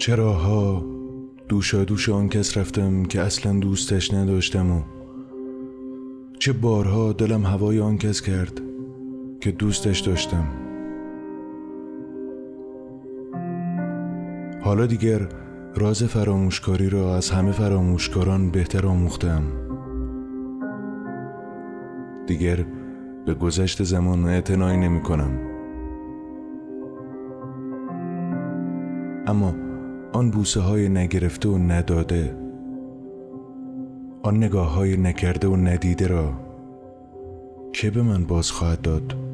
چراها دوشا دوش آن کس رفتم که اصلا دوستش نداشتم و چه بارها دلم هوای آن کس کرد که دوستش داشتم. حالا دیگر راز فراموشکاری را از همه فراموشکاران بهتر آموختم. دیگر به گذشت زمان اعتنایی نمی کنم. اما آن بوسه های نگرفته و نداده آن نگاه های نکرده و ندیده را که به من باز خواهد داد؟